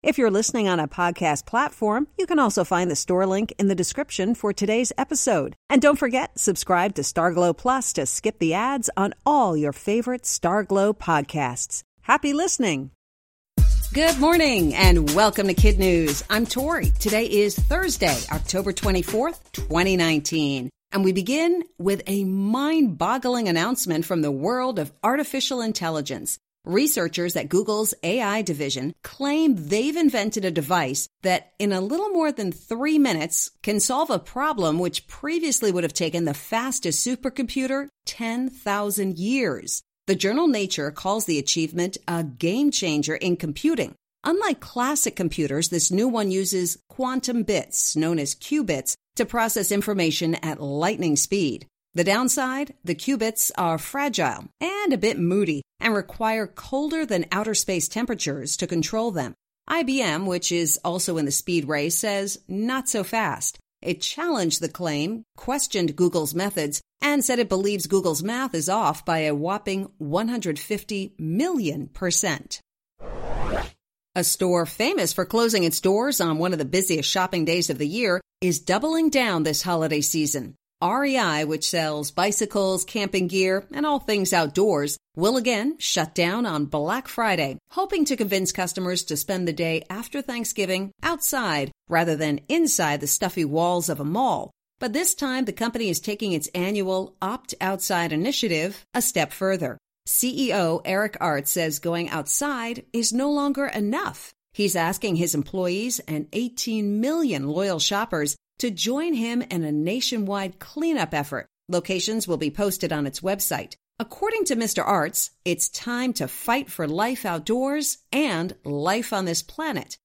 If you're listening on a podcast platform, you can also find the store link in the description for today's episode. And don't forget, subscribe to Starglow Plus to skip the ads on all your favorite Starglow podcasts. Happy listening! Good morning and welcome to Kid News. I'm Tori. Today is Thursday, October 24th, 2019. And we begin with a mind boggling announcement from the world of artificial intelligence. Researchers at Google's AI division claim they've invented a device that, in a little more than three minutes, can solve a problem which previously would have taken the fastest supercomputer 10,000 years. The journal Nature calls the achievement a game changer in computing. Unlike classic computers, this new one uses quantum bits, known as qubits, to process information at lightning speed. The downside? The qubits are fragile and a bit moody and require colder than outer space temperatures to control them. IBM, which is also in the speed race, says not so fast. It challenged the claim, questioned Google's methods, and said it believes Google's math is off by a whopping 150 million percent. A store famous for closing its doors on one of the busiest shopping days of the year is doubling down this holiday season. REI, which sells bicycles, camping gear, and all things outdoors, will again shut down on Black Friday, hoping to convince customers to spend the day after Thanksgiving outside rather than inside the stuffy walls of a mall. But this time, the company is taking its annual Opt Outside initiative a step further. CEO Eric Artz says going outside is no longer enough. He's asking his employees and 18 million loyal shoppers to join him in a nationwide cleanup effort. Locations will be posted on its website. According to Mr. Artz, it's time to fight for life outdoors and life on this planet.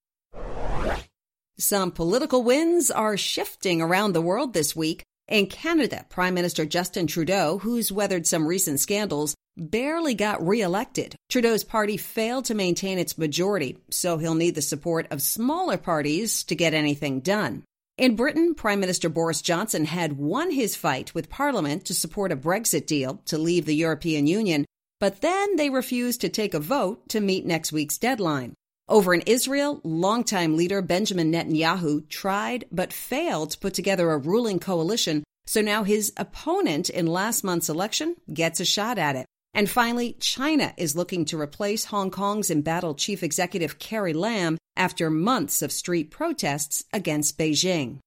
Some political winds are shifting around the world this week. In Canada, Prime Minister Justin Trudeau, who's weathered some recent scandals, barely got reelected. Trudeau's party failed to maintain its majority, so he'll need the support of smaller parties to get anything done. In Britain, Prime Minister Boris Johnson had won his fight with Parliament to support a Brexit deal to leave the European Union, but then they refused to take a vote to meet next week's deadline. Over in Israel, longtime leader Benjamin Netanyahu tried but failed to put together a ruling coalition, so now his opponent in last month's election gets a shot at it. And finally, China is looking to replace Hong Kong's embattled chief executive Carrie Lam after months of street protests against Beijing.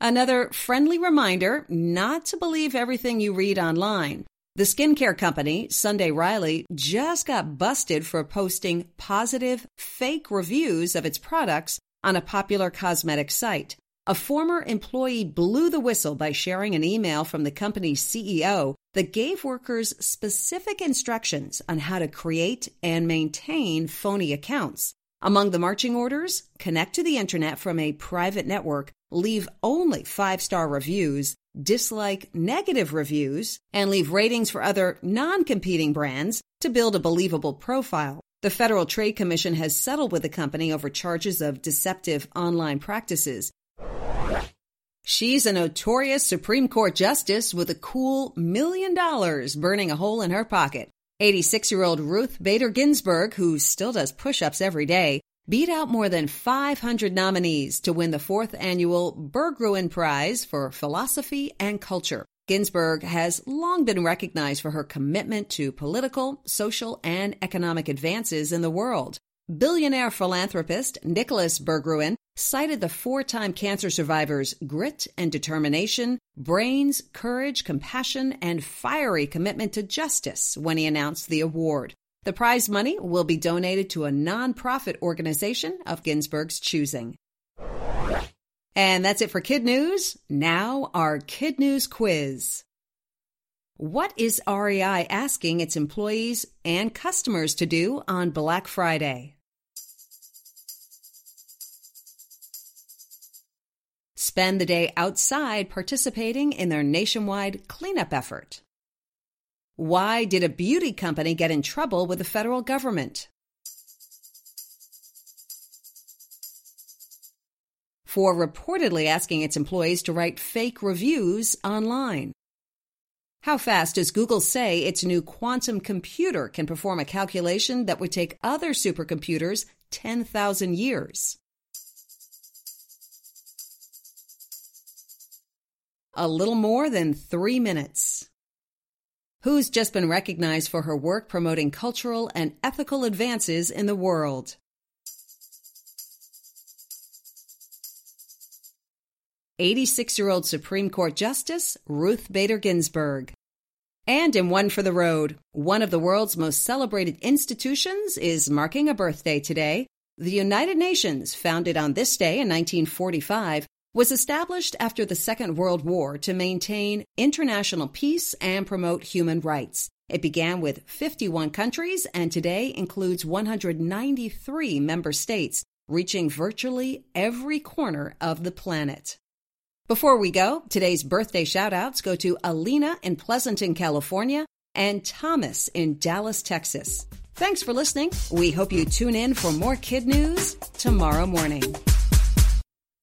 Another friendly reminder not to believe everything you read online. The skincare company, Sunday Riley, just got busted for posting positive, fake reviews of its products on a popular cosmetic site. A former employee blew the whistle by sharing an email from the company's CEO that gave workers specific instructions on how to create and maintain phony accounts. Among the marching orders, connect to the internet from a private network, leave only five star reviews, dislike negative reviews, and leave ratings for other non competing brands to build a believable profile. The Federal Trade Commission has settled with the company over charges of deceptive online practices. She's a notorious Supreme Court justice with a cool million dollars burning a hole in her pocket. 86 year old Ruth Bader Ginsburg, who still does push ups every day, beat out more than 500 nominees to win the fourth annual Berggruen Prize for Philosophy and Culture. Ginsburg has long been recognized for her commitment to political, social, and economic advances in the world. Billionaire philanthropist Nicholas Berggruen cited the four time cancer survivor's grit and determination, brains, courage, compassion, and fiery commitment to justice when he announced the award. The prize money will be donated to a nonprofit organization of Ginsburg's choosing. And that's it for Kid News. Now, our Kid News quiz. What is REI asking its employees and customers to do on Black Friday? Spend the day outside participating in their nationwide cleanup effort. Why did a beauty company get in trouble with the federal government? For reportedly asking its employees to write fake reviews online. How fast does Google say its new quantum computer can perform a calculation that would take other supercomputers 10,000 years? A little more than three minutes. Who's just been recognized for her work promoting cultural and ethical advances in the world? 86 year old Supreme Court Justice Ruth Bader Ginsburg. And in One for the Road, one of the world's most celebrated institutions is marking a birthday today. The United Nations, founded on this day in 1945, was established after the Second World War to maintain international peace and promote human rights. It began with 51 countries and today includes 193 member states, reaching virtually every corner of the planet. Before we go, today's birthday shoutouts go to Alina in Pleasanton, California, and Thomas in Dallas, Texas. Thanks for listening. We hope you tune in for more kid news tomorrow morning.